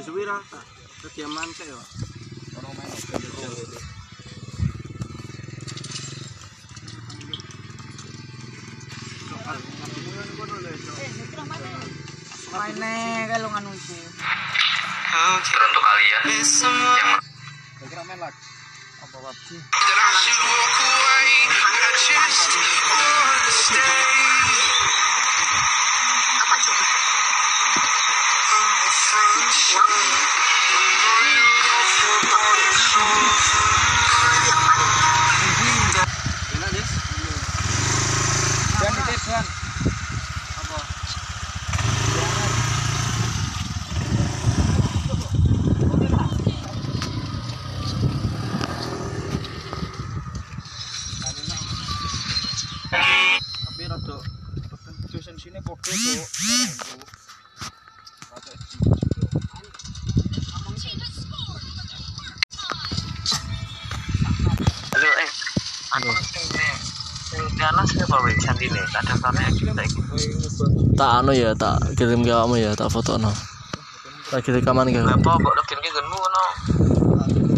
disuwi ra tak kediaman yo Ono main. Mainnya kalau nganu sih. Untuk kalian yang Kira main lag. Apa PUBG? Halo, eh. Anu weh? Tak tak anu ya tak kirim ke kamu ya tak foto no lagi rekaman Lah apa kok ki genmu ngono?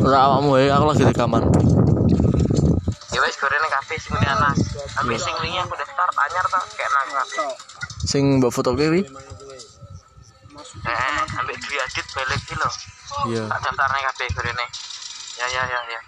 ora awakmu ya aku lagi rekaman Ya wis gorene kabeh sing anak. Tapi sing wingi aku daftar anyar ta kayak nang kabeh. Sing mbak foto kiri Eh, ambek Dwi Adit balik ki lho. iya daftarne kabeh gorene. Ya ya ya ya.